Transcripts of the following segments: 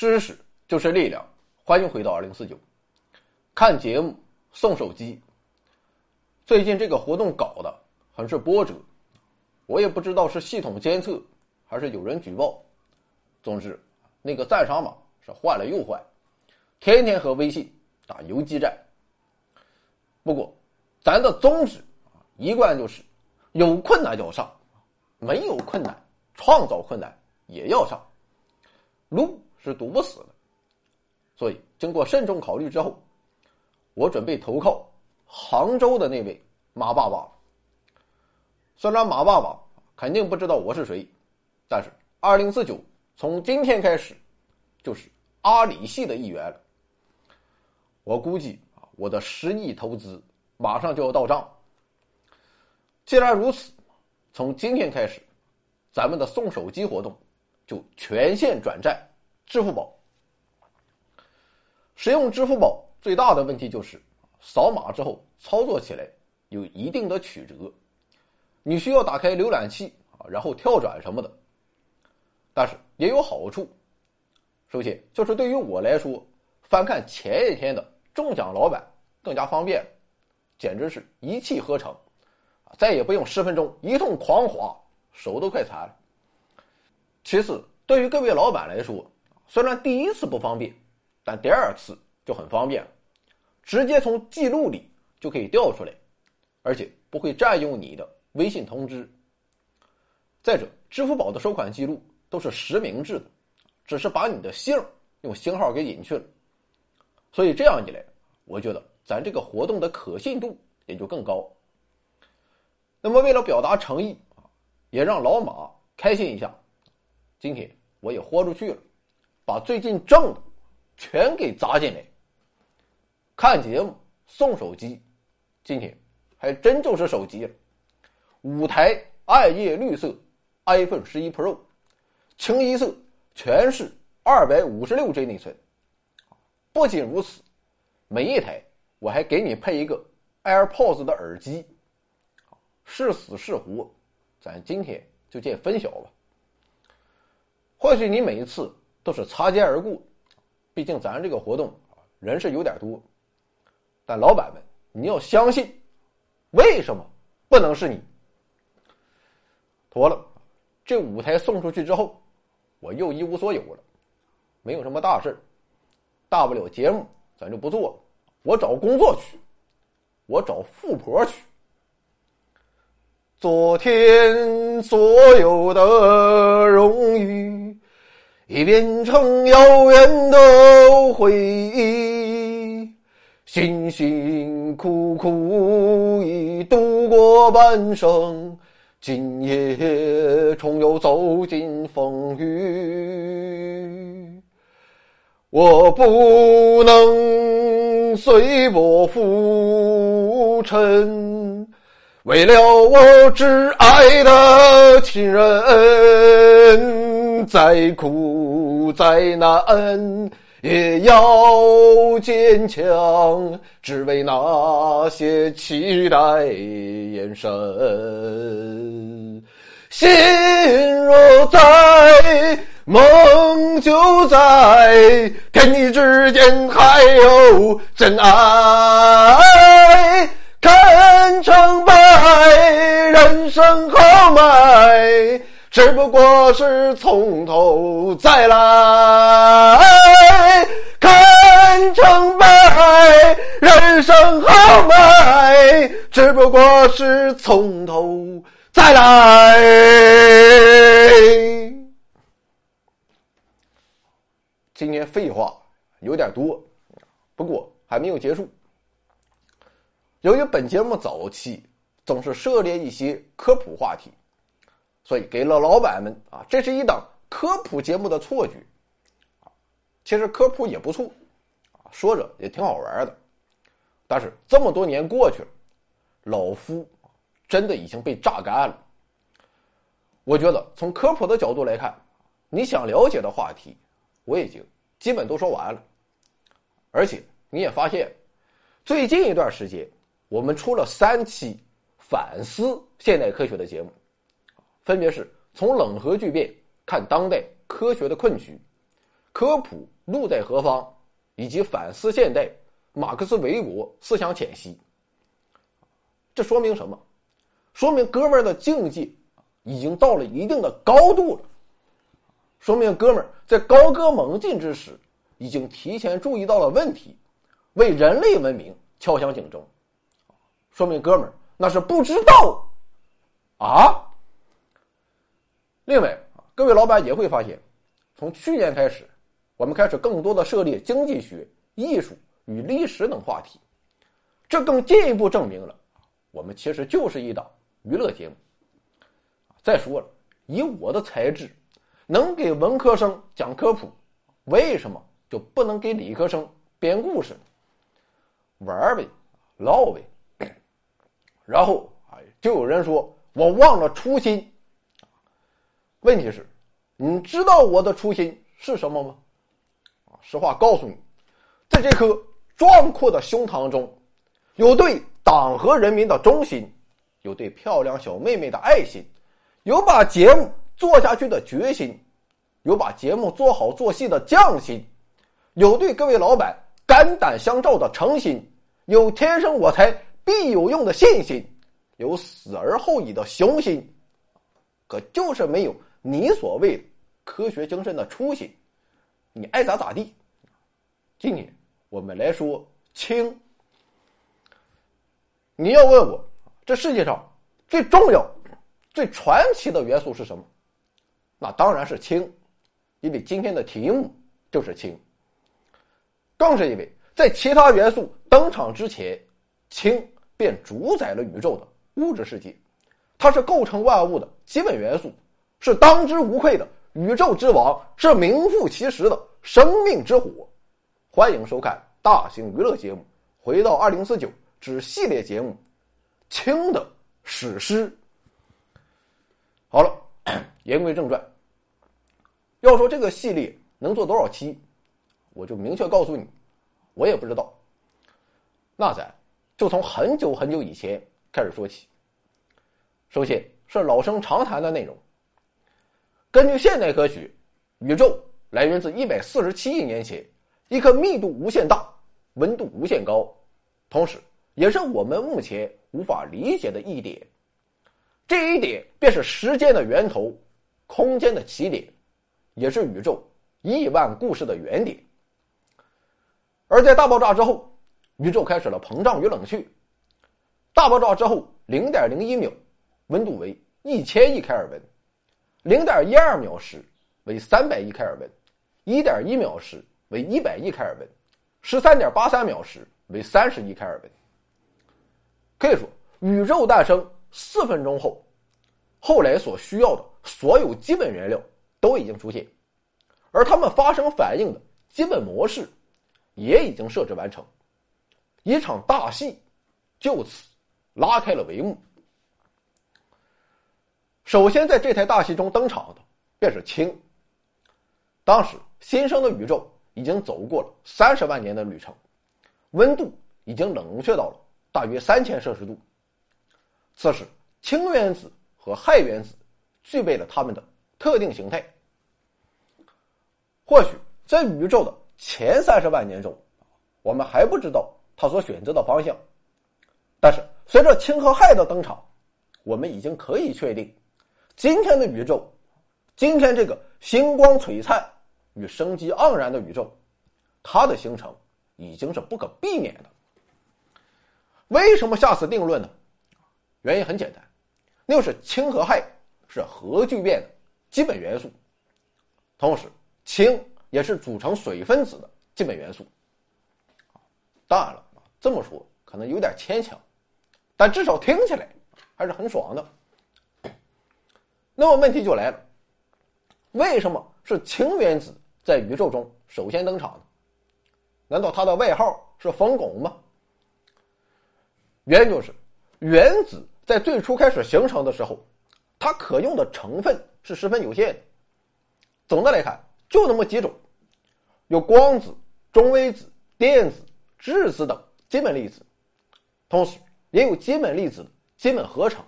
知识就是力量，欢迎回到二零四九。看节目送手机。最近这个活动搞的很是波折，我也不知道是系统监测还是有人举报。总之，那个赞赏码是换了又换，天天和微信打游击战。不过，咱的宗旨，一贯就是有困难要上，没有困难创造困难也要上。如是堵不死的，所以经过慎重考虑之后，我准备投靠。杭州的那位马爸爸，虽然马爸爸肯定不知道我是谁，但是二零四九从今天开始就是阿里系的一员了。我估计啊，我的十亿投资马上就要到账。既然如此，从今天开始，咱们的送手机活动就全线转战支付宝。使用支付宝最大的问题就是。扫码之后操作起来有一定的曲折，你需要打开浏览器啊，然后跳转什么的。但是也有好处，首先就是对于我来说，翻看前一天的中奖老板更加方便，简直是一气呵成，啊，再也不用十分钟一通狂滑，手都快残了。其次，对于各位老板来说，虽然第一次不方便，但第二次就很方便。直接从记录里就可以调出来，而且不会占用你的微信通知。再者，支付宝的收款记录都是实名制的，只是把你的姓用星号给隐去了。所以这样一来，我觉得咱这个活动的可信度也就更高。那么，为了表达诚意啊，也让老马开心一下，今天我也豁出去了，把最近挣的全给砸进来。看节目送手机，今天还真就是手机了。五台暗夜绿色 iPhone 十一 Pro，清一色全是二百五十六 G 内存。不仅如此，每一台我还给你配一个 AirPods 的耳机。是死是活，咱今天就见分晓吧。或许你每一次都是擦肩而过，毕竟咱这个活动人是有点多。但老板们，你要相信，为什么不能是你？妥了，这舞台送出去之后，我又一无所有了，没有什么大事大不了节目咱就不做了，我找工作去，我找富婆去。昨天所有的荣誉，已变成遥远的回忆。辛辛苦苦已度过半生，今夜重又走进风雨。我不能随波浮沉，为了我挚爱的亲人，再苦再难。也要坚强，只为那些期待眼神。心若在，梦就在，天地之间还有真爱。只不过是从头再来，看成败，人生豪迈。只不过是从头再来。今天废话有点多，不过还没有结束。由于本节目早期总是涉猎一些科普话题。所以给了老板们啊，这是一档科普节目的错觉，其实科普也不错，啊，说着也挺好玩的，但是这么多年过去了，老夫真的已经被榨干了。我觉得从科普的角度来看，你想了解的话题，我已经基本都说完了，而且你也发现，最近一段时间我们出了三期反思现代科学的节目。分别是从冷核聚变看当代科学的困局，科普路在何方，以及反思现代马克思韦伯思想浅析。这说明什么？说明哥们儿的境界已经到了一定的高度了。说明哥们儿在高歌猛进之时，已经提前注意到了问题，为人类文明敲响警钟。说明哥们儿那是不知道啊。另外，各位老板也会发现，从去年开始，我们开始更多的涉猎经济学、艺术与历史等话题，这更进一步证明了，我们其实就是一档娱乐节目。再说了，以我的才智，能给文科生讲科普，为什么就不能给理科生编故事呢？玩呗，唠呗。然后啊，就有人说我忘了初心。问题是，你知道我的初心是什么吗？啊，实话告诉你，在这颗壮阔的胸膛中，有对党和人民的忠心，有对漂亮小妹妹的爱心，有把节目做下去的决心，有把节目做好做细的匠心，有对各位老板肝胆相照的诚心，有天生我材必有用的信心，有死而后已的雄心，可就是没有你所谓科学精神的初心。你爱咋咋地。今天我们来说氢。你要问我，这世界上最重要、最传奇的元素是什么？那当然是氢，因为今天的题目就是氢。更是因为在其他元素登场之前，氢。便主宰了宇宙的物质世界，它是构成万物的基本元素，是当之无愧的宇宙之王，是名副其实的生命之火。欢迎收看大型娱乐节目《回到二零四九》之系列节目《轻的史诗》。好了，言归正传，要说这个系列能做多少期，我就明确告诉你，我也不知道。那咱。就从很久很久以前开始说起。首先是老生常谈的内容。根据现代科学，宇宙来源自一百四十七亿年前一颗密度无限大、温度无限高，同时也是我们目前无法理解的一点。这一点便是时间的源头、空间的起点，也是宇宙亿万故事的原点。而在大爆炸之后。宇宙开始了膨胀与冷却。大爆炸之后，零点零一秒，温度为一千亿开尔文；零点一二秒时为三百亿开尔文；一点一秒时为一百亿开尔文；十三点八三秒时为三十亿开尔文。可以说，宇宙诞生四分钟后，后来所需要的所有基本原料都已经出现，而它们发生反应的基本模式也已经设置完成。一场大戏就此拉开了帷幕。首先，在这台大戏中登场的便是氢。当时新生的宇宙已经走过了三十万年的旅程，温度已经冷却到了大约三千摄氏度。此时，氢原子和氦原子具备了它们的特定形态。或许在宇宙的前三十万年中，我们还不知道。它所选择的方向，但是随着氢和氦的登场，我们已经可以确定，今天的宇宙，今天这个星光璀璨与生机盎然的宇宙，它的形成已经是不可避免的。为什么下此定论呢？原因很简单，那就是氢和氦是核聚变的基本元素，同时氢也是组成水分子的基本元素。当然了。这么说可能有点牵强，但至少听起来还是很爽的。那么问题就来了，为什么是氢原子在宇宙中首先登场呢？难道它的外号是“冯巩”吗？原因就是原子在最初开始形成的时候，它可用的成分是十分有限的。总的来看，就那么几种：有光子、中微子、电子、质子等。基本粒子，同时也有基本粒子的基本合成，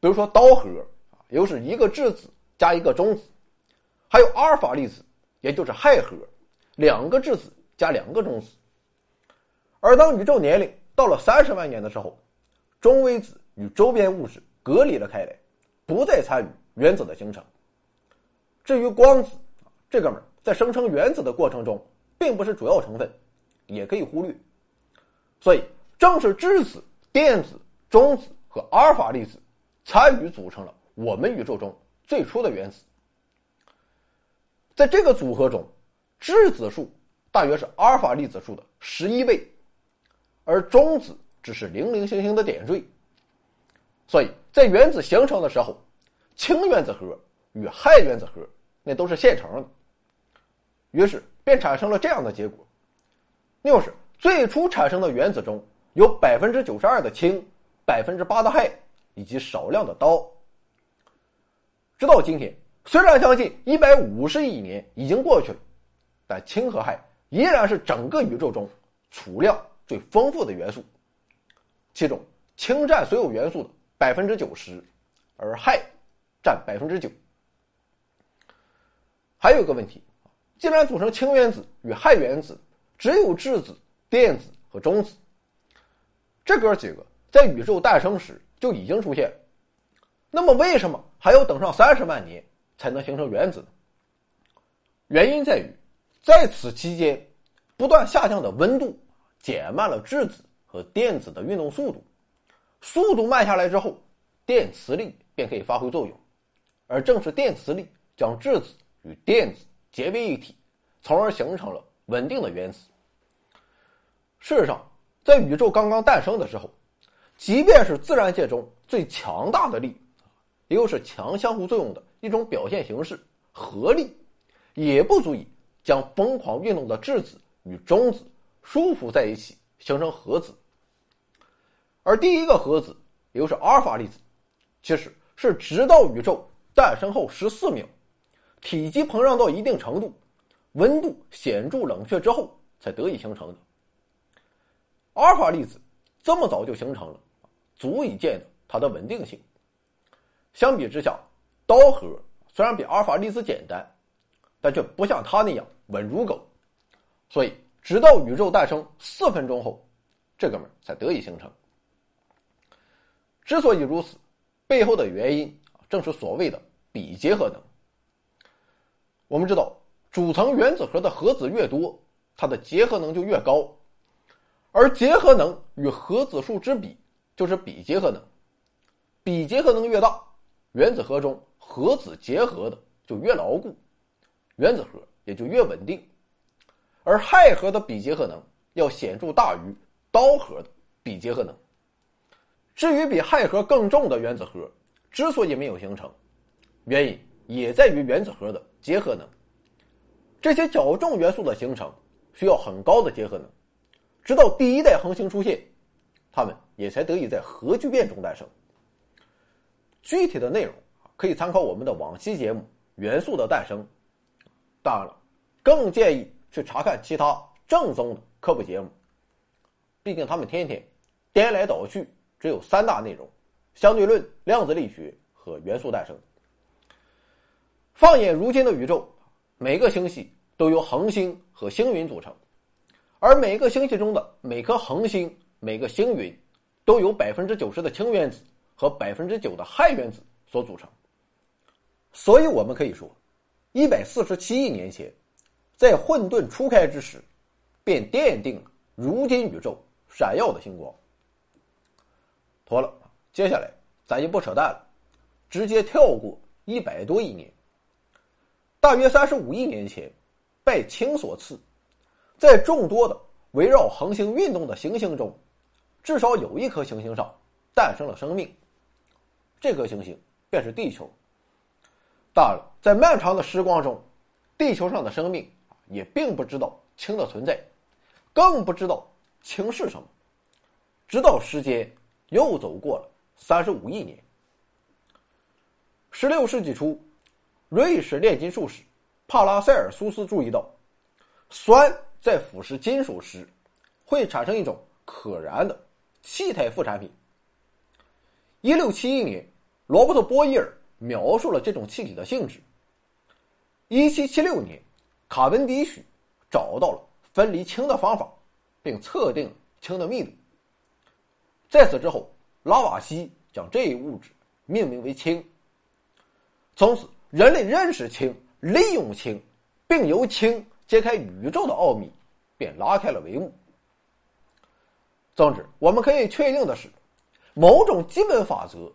比如说刀核，又是一个质子加一个中子，还有阿尔法粒子也就是氦核，两个质子加两个中子。而当宇宙年龄到了三十万年的时候，中微子与周边物质隔离了开来，不再参与原子的形成。至于光子，这哥们儿在生成原子的过程中并不是主要成分，也可以忽略。所以，正是质子、电子、中子和阿尔法粒子参与组成了我们宇宙中最初的原子。在这个组合中，质子数大约是阿尔法粒子数的十一倍。而中子只是零零星星的点缀，所以在原子形成的时候，氢原子核与氦原子核那都是现成的。于是便产生了这样的结果：，那就是最初产生的原子中有百分之九十二的氢，百分之八的氦，以及少量的氘。直到今天，虽然将近一百五十亿年已经过去了，但氢和氦依然是整个宇宙中储量。最丰富的元素，其中氢占所有元素的百分之九十，而氦占百分之九。还有一个问题，既然组成氢原子与氦原子只有质子、电子和中子，这哥几个在宇宙诞生时就已经出现，那么为什么还要等上三十万年才能形成原子呢？原因在于，在此期间不断下降的温度。减慢了质子和电子的运动速度，速度慢下来之后，电磁力便可以发挥作用，而正是电磁力将质子与电子结为一体，从而形成了稳定的原子。事实上，在宇宙刚刚诞生的时候，即便是自然界中最强大的力，也就是强相互作用的一种表现形式——合力，也不足以将疯狂运动的质子与中子。束缚在一起形成核子，而第一个核子，也就是阿尔法粒子，其实是直到宇宙诞生后十四秒，体积膨胀到一定程度，温度显著冷却之后才得以形成的。阿尔法粒子这么早就形成了，足以见得它的稳定性。相比之下，氘核虽然比阿尔法粒子简单，但却不像它那样稳如狗，所以。直到宇宙诞生四分钟后，这哥们才得以形成。之所以如此，背后的原因正是所谓的比结合能。我们知道，组成原子核的核子越多，它的结合能就越高，而结合能与核子数之比就是比结合能。比结合能越大，原子核中核子结合的就越牢固，原子核也就越稳定。而氦核的比结合能要显著大于氘核的比结合能。至于比氦核更重的原子核，之所以没有形成，原因也在于原子核的结合能。这些较重元素的形成需要很高的结合能，直到第一代恒星出现，它们也才得以在核聚变中诞生。具体的内容可以参考我们的往期节目《元素的诞生》。当然了，更建议。去查看其他正宗的科普节目，毕竟他们天天颠来倒去，只有三大内容：相对论、量子力学和元素诞生。放眼如今的宇宙，每个星系都由恒星和星云组成，而每个星系中的每颗恒星、每个星云，都有百分之九十的氢原子和百分之九的氦原子所组成。所以，我们可以说，一百四十七亿年前。在混沌初开之时，便奠定了如今宇宙闪耀的星光。妥了，接下来咱就不扯淡了，直接跳过一百多亿年。大约三十五亿年前，拜氢所赐，在众多的围绕恒星运动的行星中，至少有一颗行星上诞生了生命。这颗行星便是地球。当然了，在漫长的时光中，地球上的生命。也并不知道氢的存在，更不知道氢是什么。直到时间又走过了三十五亿年。十六世纪初，瑞士炼金术士帕拉塞尔苏斯注意到，酸在腐蚀金属时会产生一种可燃的气态副产品。一六七一年，罗伯特波伊尔描述了这种气体的性质。一七七六年。卡文迪许找到了分离氢的方法，并测定氢的密度。在此之后，拉瓦锡将这一物质命名为氢。从此，人类认识氢、利用氢，并由氢揭开宇宙的奥秘，便拉开了帷幕。总之，我们可以确定的是，某种基本法则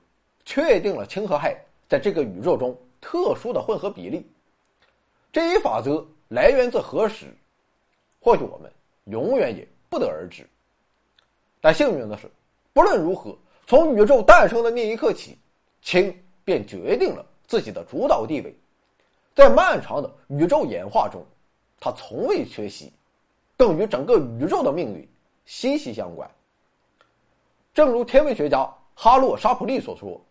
确定了氢和氦在这个宇宙中特殊的混合比例。这一法则来源自何时？或许我们永远也不得而知。但幸运的是，不论如何，从宇宙诞生的那一刻起，氢便决定了自己的主导地位。在漫长的宇宙演化中，它从未缺席，更与整个宇宙的命运息息相关。正如天文学家哈洛·沙普利所说：“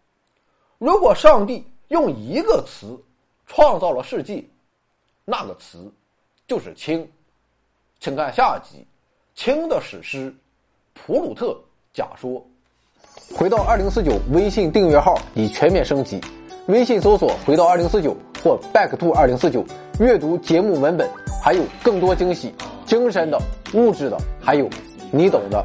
如果上帝用一个词创造了世界，那个词就是氢。”请看下集《氢的史诗》普鲁特假说。回到二零四九微信订阅号已全面升级，微信搜索“回到二零四九”或 “back to 二零四九”，阅读节目文本，还有更多惊喜，精神的、物质的，还有你懂的。